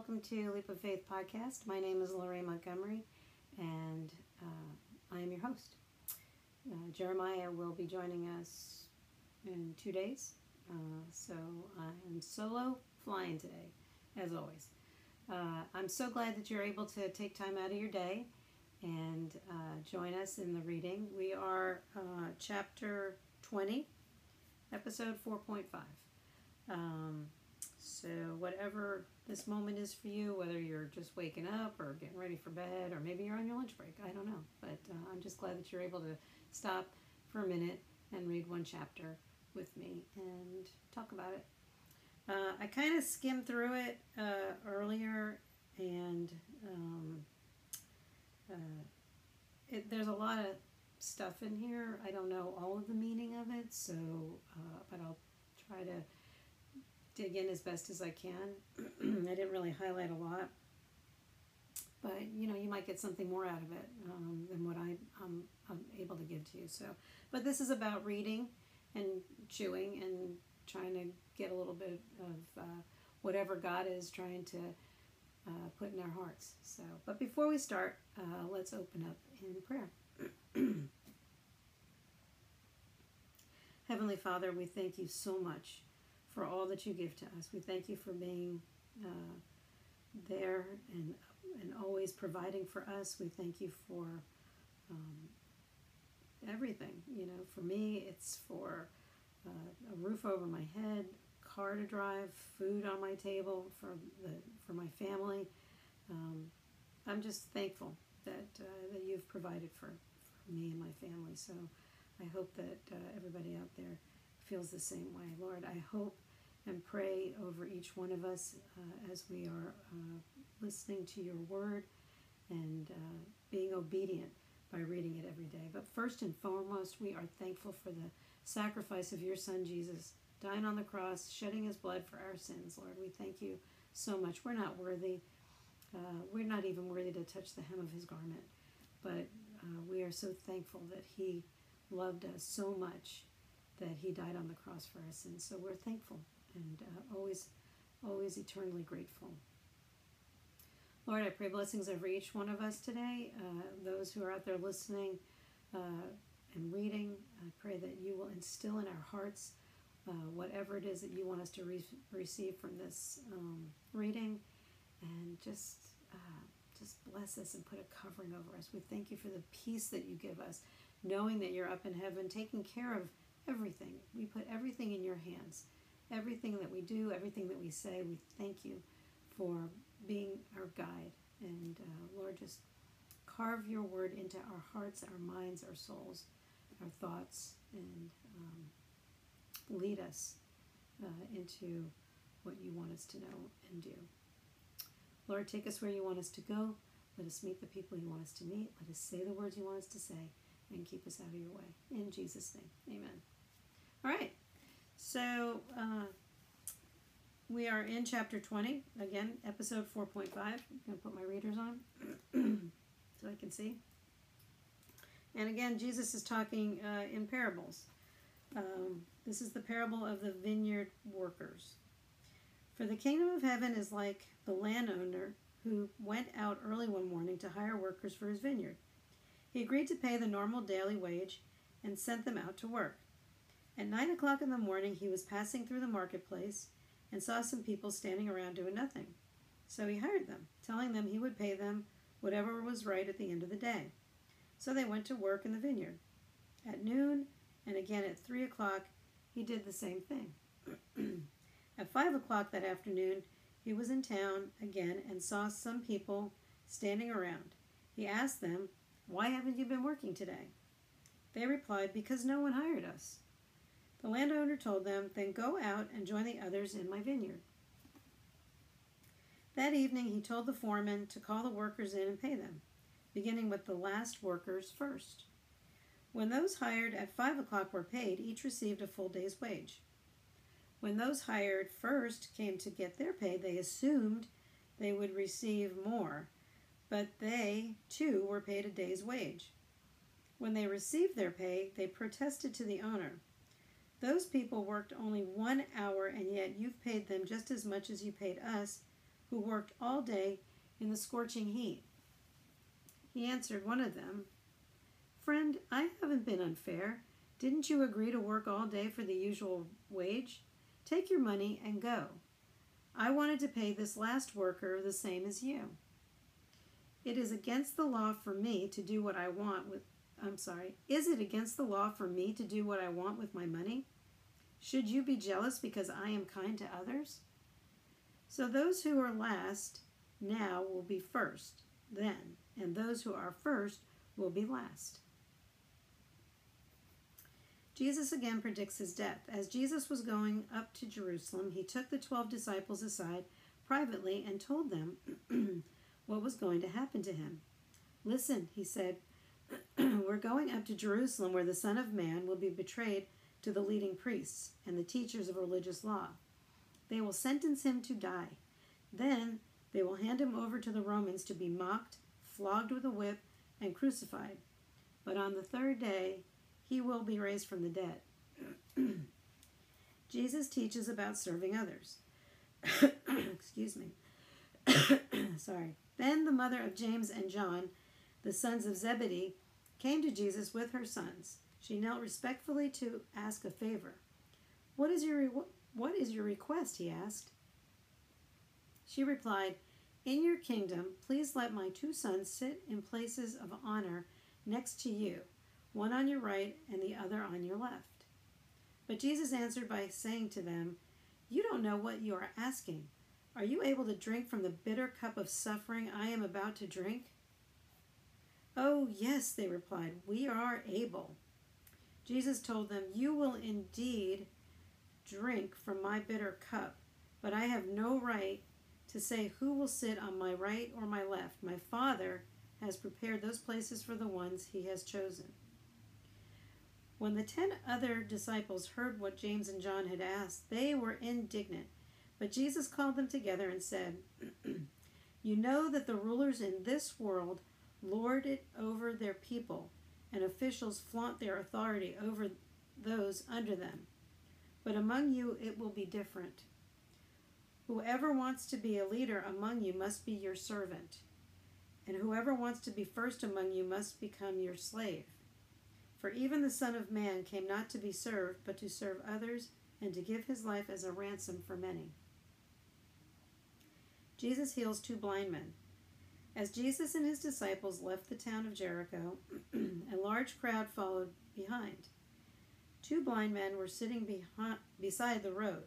welcome to Leap of Faith podcast. My name is Lorraine Montgomery, and uh, I am your host. Uh, Jeremiah will be joining us in two days, uh, so I'm solo flying today, as always. Uh, I'm so glad that you're able to take time out of your day and uh, join us in the reading. We are uh, chapter 20, episode 4.5. Um, so, whatever this moment is for you, whether you're just waking up or getting ready for bed, or maybe you're on your lunch break, I don't know. But uh, I'm just glad that you're able to stop for a minute and read one chapter with me and talk about it. Uh, I kind of skimmed through it uh, earlier, and um, uh, it, there's a lot of stuff in here. I don't know all of the meaning of it, so uh, but I'll try to dig in as best as I can. I didn't really highlight a lot, but you know, you might get something more out of it um, than what I, I'm, I'm able to give to you. So, but this is about reading and chewing and trying to get a little bit of uh, whatever God is trying to uh, put in our hearts. So, but before we start, uh, let's open up in prayer. Heavenly Father, we thank you so much for all that you give to us. We thank you for being uh, there and and always providing for us. We thank you for um, everything. You know, for me, it's for uh, a roof over my head, car to drive, food on my table for the for my family. Um, I'm just thankful that uh, that you've provided for, for me and my family. So I hope that uh, everybody out there feels the same way. Lord, I hope and pray over each one of us uh, as we are uh, listening to your word and uh, being obedient by reading it every day. But first and foremost, we are thankful for the sacrifice of your Son Jesus, dying on the cross, shedding his blood for our sins, Lord. We thank you so much. We're not worthy. Uh, we're not even worthy to touch the hem of his garment. But uh, we are so thankful that he loved us so much that he died on the cross for our sins. So we're thankful and uh, always, always eternally grateful. Lord, I pray blessings over each one of us today. Uh, those who are out there listening uh, and reading, I pray that you will instill in our hearts uh, whatever it is that you want us to re- receive from this um, reading, and just uh, just bless us and put a covering over us. We thank you for the peace that you give us, knowing that you're up in heaven, taking care of everything. We put everything in your hands. Everything that we do, everything that we say, we thank you for being our guide. And uh, Lord, just carve your word into our hearts, our minds, our souls, our thoughts, and um, lead us uh, into what you want us to know and do. Lord, take us where you want us to go. Let us meet the people you want us to meet. Let us say the words you want us to say and keep us out of your way. In Jesus' name, amen. All right. So uh, we are in chapter 20, again, episode 4.5. I'm going to put my readers on so I can see. And again, Jesus is talking uh, in parables. Um, this is the parable of the vineyard workers. For the kingdom of heaven is like the landowner who went out early one morning to hire workers for his vineyard. He agreed to pay the normal daily wage and sent them out to work. At nine o'clock in the morning, he was passing through the marketplace and saw some people standing around doing nothing. So he hired them, telling them he would pay them whatever was right at the end of the day. So they went to work in the vineyard. At noon and again at three o'clock, he did the same thing. at five o'clock that afternoon, he was in town again and saw some people standing around. He asked them, Why haven't you been working today? They replied, Because no one hired us. The landowner told them, Then go out and join the others in my vineyard. That evening he told the foreman to call the workers in and pay them, beginning with the last workers first. When those hired at five o'clock were paid, each received a full day's wage. When those hired first came to get their pay, they assumed they would receive more, but they, too, were paid a day's wage. When they received their pay, they protested to the owner. Those people worked only one hour, and yet you've paid them just as much as you paid us, who worked all day in the scorching heat. He answered one of them, Friend, I haven't been unfair. Didn't you agree to work all day for the usual wage? Take your money and go. I wanted to pay this last worker the same as you. It is against the law for me to do what I want with I'm sorry. Is it against the law for me to do what I want with my money? Should you be jealous because I am kind to others? So those who are last now will be first then, and those who are first will be last. Jesus again predicts his death. As Jesus was going up to Jerusalem, he took the twelve disciples aside privately and told them what was going to happen to him. Listen, he said, we're going up to Jerusalem where the Son of Man will be betrayed to the leading priests and the teachers of religious law. They will sentence him to die. Then they will hand him over to the Romans to be mocked, flogged with a whip, and crucified. But on the third day, he will be raised from the dead. Jesus teaches about serving others. Excuse me. Sorry. Then the mother of James and John, the sons of Zebedee, came to Jesus with her sons. She knelt respectfully to ask a favor. What is your what is your request? he asked. She replied, In your kingdom, please let my two sons sit in places of honor next to you, one on your right and the other on your left. But Jesus answered by saying to them, You don't know what you are asking. Are you able to drink from the bitter cup of suffering I am about to drink? Oh, yes, they replied, we are able. Jesus told them, You will indeed drink from my bitter cup, but I have no right to say who will sit on my right or my left. My Father has prepared those places for the ones he has chosen. When the ten other disciples heard what James and John had asked, they were indignant. But Jesus called them together and said, You know that the rulers in this world lord it over their people, and officials flaunt their authority over those under them. But among you it will be different. Whoever wants to be a leader among you must be your servant, and whoever wants to be first among you must become your slave. For even the Son of Man came not to be served, but to serve others, and to give his life as a ransom for many. Jesus heals two blind men. As Jesus and his disciples left the town of Jericho, a large crowd followed behind. Two blind men were sitting behind, beside the road.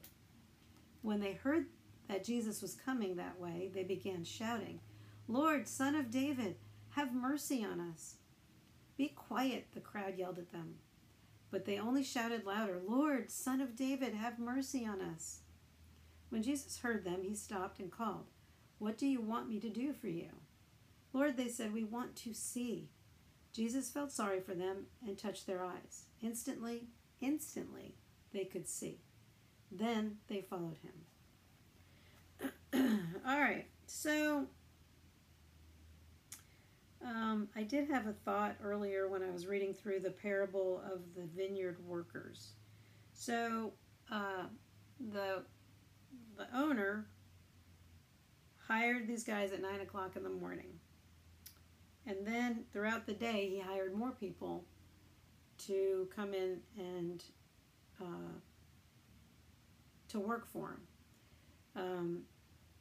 When they heard that Jesus was coming that way, they began shouting, Lord, Son of David, have mercy on us. Be quiet, the crowd yelled at them. But they only shouted louder, Lord, Son of David, have mercy on us. When Jesus heard them, he stopped and called, What do you want me to do for you? Lord, they said, we want to see. Jesus felt sorry for them and touched their eyes. Instantly, instantly, they could see. Then they followed him. All right, so um, I did have a thought earlier when I was reading through the parable of the vineyard workers. So uh, the the owner hired these guys at nine o'clock in the morning and then throughout the day, he hired more people to come in and uh, to work for him. Um,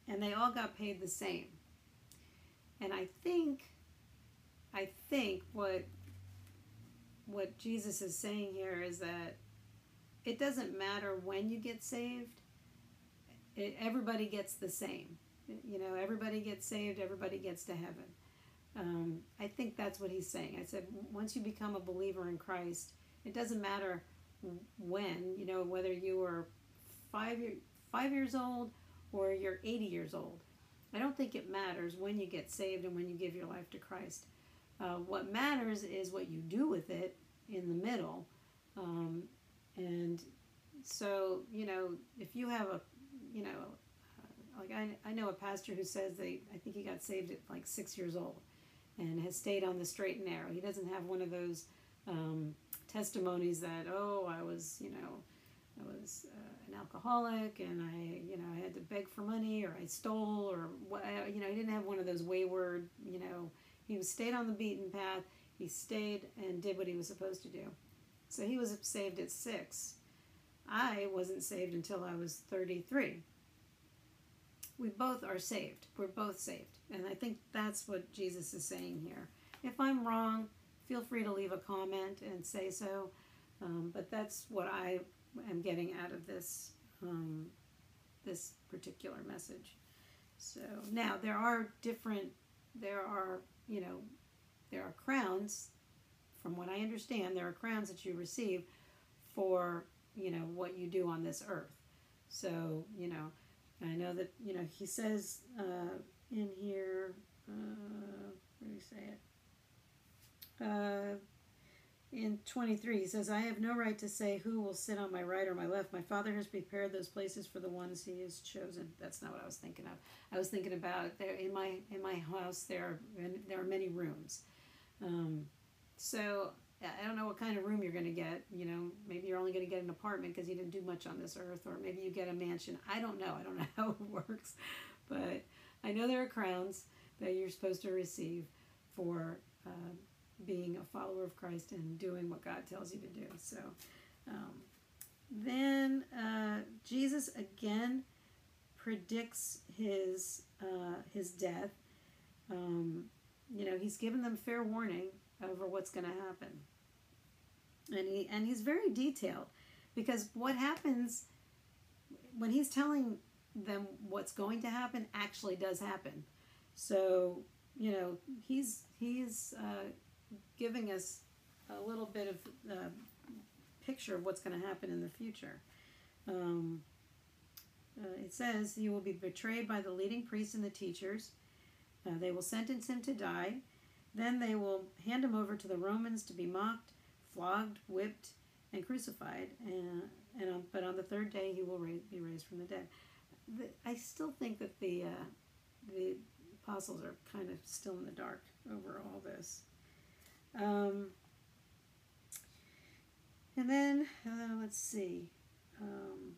and they all got paid the same. And I think, I think what what Jesus is saying here is that it doesn't matter when you get saved. It, everybody gets the same. You know, everybody gets saved. Everybody gets to heaven. Um, I think that's what he's saying. I said, once you become a believer in Christ, it doesn't matter when, you know, whether you are five, year, five years old or you're 80 years old. I don't think it matters when you get saved and when you give your life to Christ. Uh, what matters is what you do with it in the middle. Um, and so, you know, if you have a, you know, like I, I know a pastor who says they, I think he got saved at like six years old and has stayed on the straight and narrow. He doesn't have one of those um, testimonies that, oh, I was, you know, I was uh, an alcoholic, and I, you know, I had to beg for money, or I stole, or what, you know, he didn't have one of those wayward, you know, he stayed on the beaten path. He stayed and did what he was supposed to do. So he was saved at six. I wasn't saved until I was 33. We both are saved. We're both saved. And I think that's what Jesus is saying here. If I'm wrong, feel free to leave a comment and say so. Um, but that's what I am getting out of this um, this particular message. So now there are different. There are you know there are crowns. From what I understand, there are crowns that you receive for you know what you do on this earth. So you know, I know that you know he says uh, in here. Uh, where do you say it? Uh, in 23, he says, I have no right to say who will sit on my right or my left. My Father has prepared those places for the ones He has chosen. That's not what I was thinking of. I was thinking about there in my in my house. There are there are many rooms. Um, so I don't know what kind of room you're going to get. You know, maybe you're only going to get an apartment because you didn't do much on this earth, or maybe you get a mansion. I don't know. I don't know how it works, but I know there are crowns that you're supposed to receive for. Uh, being a follower of Christ and doing what God tells you to do. So um, then uh, Jesus again predicts his uh, his death. Um, you know, he's given them fair warning over what's going to happen, and he and he's very detailed because what happens when he's telling them what's going to happen actually does happen. So you know he's he's uh, giving us a little bit of uh, picture of what's going to happen in the future. Um, uh, it says, You will be betrayed by the leading priests and the teachers. Uh, they will sentence him to die. Then they will hand him over to the Romans to be mocked, flogged, whipped, and crucified. And, and on, but on the third day, he will raise, be raised from the dead. The, I still think that the uh, the apostles are kind of still in the dark over all this. Um, and then, uh, let's see. Um,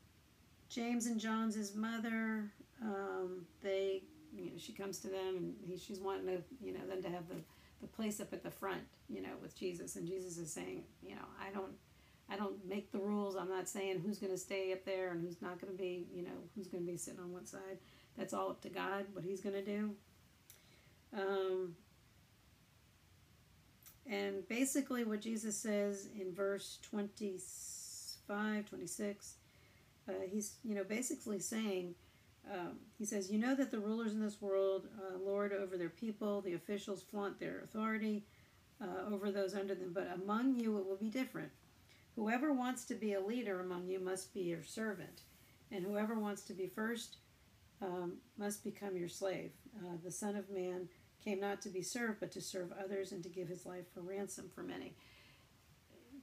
James and John's his mother. Um, they, you know, she comes to them and he, she's wanting to, you know, them to have the, the place up at the front, you know, with Jesus. And Jesus is saying, you know, I don't, I don't make the rules. I'm not saying who's going to stay up there and who's not going to be, you know, who's going to be sitting on what side. That's all up to God, what He's going to do. Um, and basically, what Jesus says in verse 25, 26, uh, he's, you know, basically saying, um, he says, You know that the rulers in this world uh, lord over their people, the officials flaunt their authority uh, over those under them, but among you it will be different. Whoever wants to be a leader among you must be your servant, and whoever wants to be first um, must become your slave. Uh, the Son of Man came not to be served, but to serve others and to give his life for ransom for many.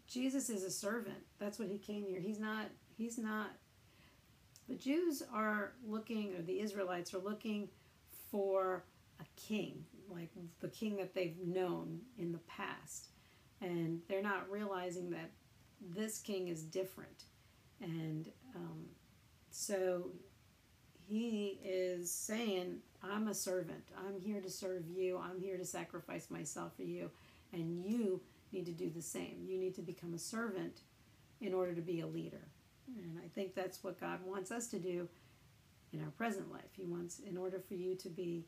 Jesus is a servant. That's what he came here. He's not, he's not, the Jews are looking, or the Israelites are looking for a king, like the king that they've known in the past. And they're not realizing that this king is different. And um, so he is saying, I'm a servant. I'm here to serve you. I'm here to sacrifice myself for you. And you need to do the same. You need to become a servant in order to be a leader. And I think that's what God wants us to do in our present life. He wants, in order for you to be,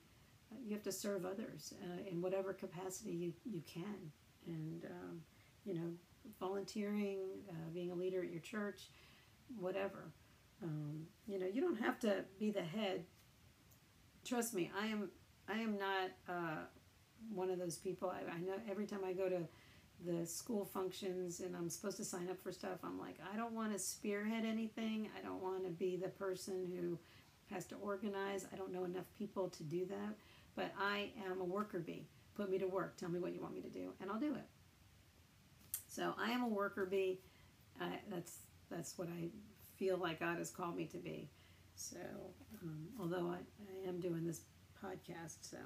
uh, you have to serve others uh, in whatever capacity you, you can. And, um, you know, volunteering, uh, being a leader at your church, whatever. Um, you know, you don't have to be the head. Trust me, I am. I am not uh, one of those people. I, I know every time I go to the school functions and I'm supposed to sign up for stuff, I'm like, I don't want to spearhead anything. I don't want to be the person who has to organize. I don't know enough people to do that. But I am a worker bee. Put me to work. Tell me what you want me to do, and I'll do it. So I am a worker bee. That's that's what I feel like God has called me to be. So, um, although I, I am doing this podcast, so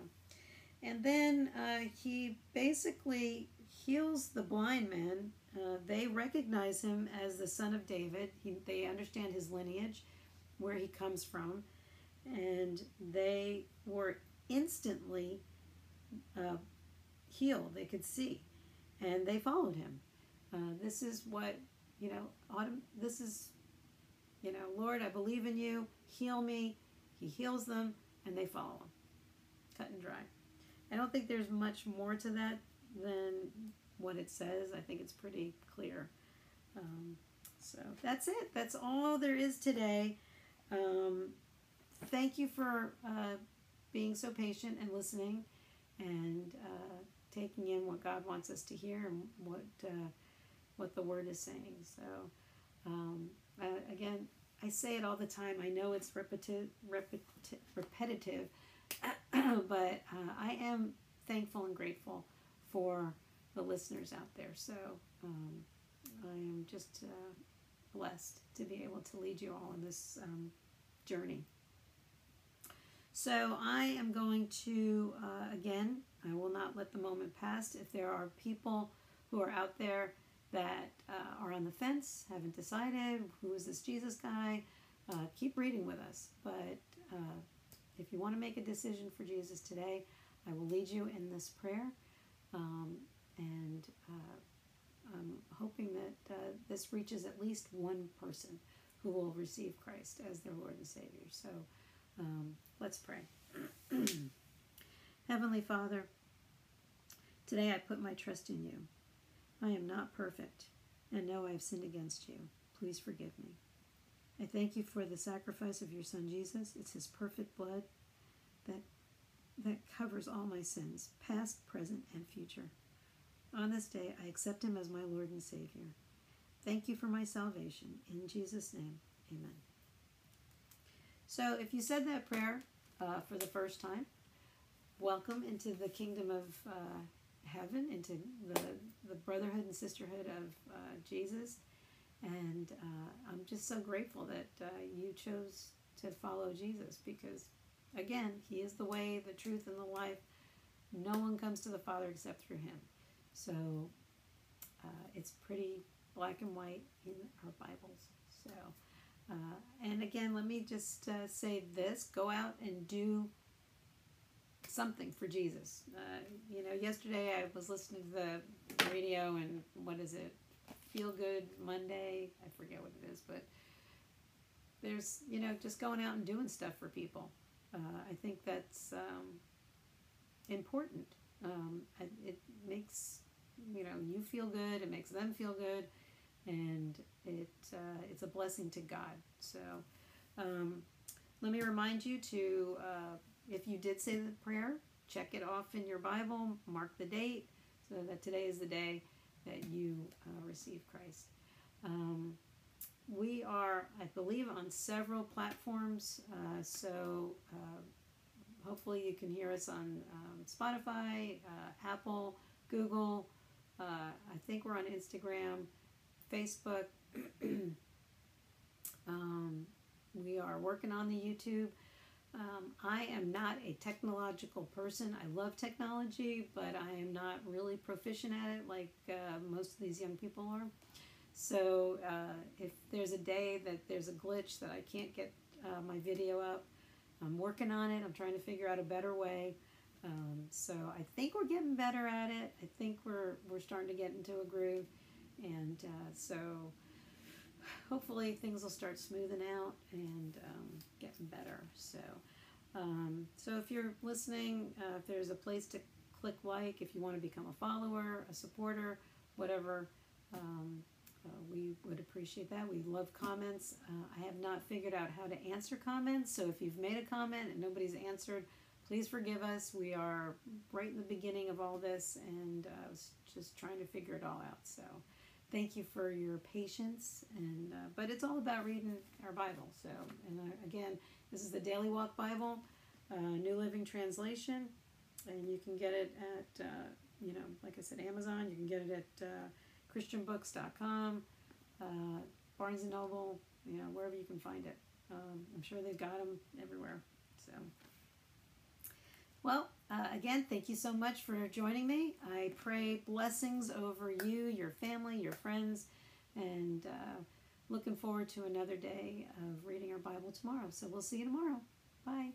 And then uh, he basically heals the blind man. Uh, they recognize him as the son of David. He, they understand his lineage, where he comes from, and they were instantly uh, healed. They could see, and they followed him. Uh, this is what you know. Autumn. This is, you know, Lord, I believe in you. Heal me. He heals them, and they follow him. Cut and dry. I don't think there's much more to that than what it says. I think it's pretty clear. Um, so that's it. That's all there is today. Um, thank you for uh, being so patient and listening and uh, taking in what God wants us to hear and what uh, what the Word is saying. So um, again, I say it all the time. I know it's repeti- repeti- repetitive, but uh, I am thankful and grateful for the listeners out there. So um, I am just uh, blessed to be able to lead you all in this um, journey. So I am going to, uh, again, I will not let the moment pass. If there are people who are out there that uh, are on the fence, haven't decided who is this Jesus guy, uh, keep reading with us. But uh, if you want to make a decision for Jesus today, I will lead you in this prayer. Um, and uh, I'm hoping that uh, this reaches at least one person who will receive Christ as their Lord and Savior. So um, let's pray. Heavenly Father, today I put my trust in you. I am not perfect and know I have sinned against you. Please forgive me. I thank you for the sacrifice of your Son Jesus. It's his perfect blood that, that covers all my sins, past, present, and future. On this day, I accept him as my Lord and Savior. Thank you for my salvation. In Jesus' name, amen. So, if you said that prayer uh, for the first time, welcome into the kingdom of uh, heaven, into the, the brotherhood and sisterhood of uh, Jesus. And uh, I'm just so grateful that uh, you chose to follow Jesus because, again, He is the way, the truth, and the life. No one comes to the Father except through Him. So uh, it's pretty black and white in our Bibles. So, uh, and again, let me just uh, say this go out and do something for Jesus. Uh, you know, yesterday I was listening to the radio, and what is it? Feel Good Monday. I forget what it is, but there's, you know, just going out and doing stuff for people. Uh, I think that's um, important. Um, it makes you know you feel good. It makes them feel good, and it uh, it's a blessing to God. So um, let me remind you to uh, if you did say the prayer, check it off in your Bible, mark the date, so that today is the day that you uh, receive Christ. Um, are, I believe, on several platforms, uh, so uh, hopefully you can hear us on um, Spotify, uh, Apple, Google. Uh, I think we're on Instagram, Facebook. um, we are working on the YouTube. Um, I am not a technological person. I love technology, but I am not really proficient at it like uh, most of these young people are. So uh, if there's a day that there's a glitch that I can't get uh, my video up, I'm working on it. I'm trying to figure out a better way. Um, so I think we're getting better at it. I think we're we're starting to get into a groove, and uh, so hopefully things will start smoothing out and um, getting better. So, um, so if you're listening, uh, if there's a place to click like, if you want to become a follower, a supporter, whatever, uh, we would appreciate that. We love comments. Uh, I have not figured out how to answer comments, so if you've made a comment and nobody's answered, please forgive us. We are right in the beginning of all this and I uh, just trying to figure it all out. So thank you for your patience and uh, but it's all about reading our bible so and uh, again this is the daily walk bible uh, new living translation and you can get it at uh, you know like i said amazon you can get it at uh, christianbooks.com uh, barnes and noble you know wherever you can find it um, i'm sure they've got them everywhere so well again, thank you so much for joining me. I pray blessings over you, your family, your friends, and uh, looking forward to another day of reading our Bible tomorrow. So we'll see you tomorrow. Bye.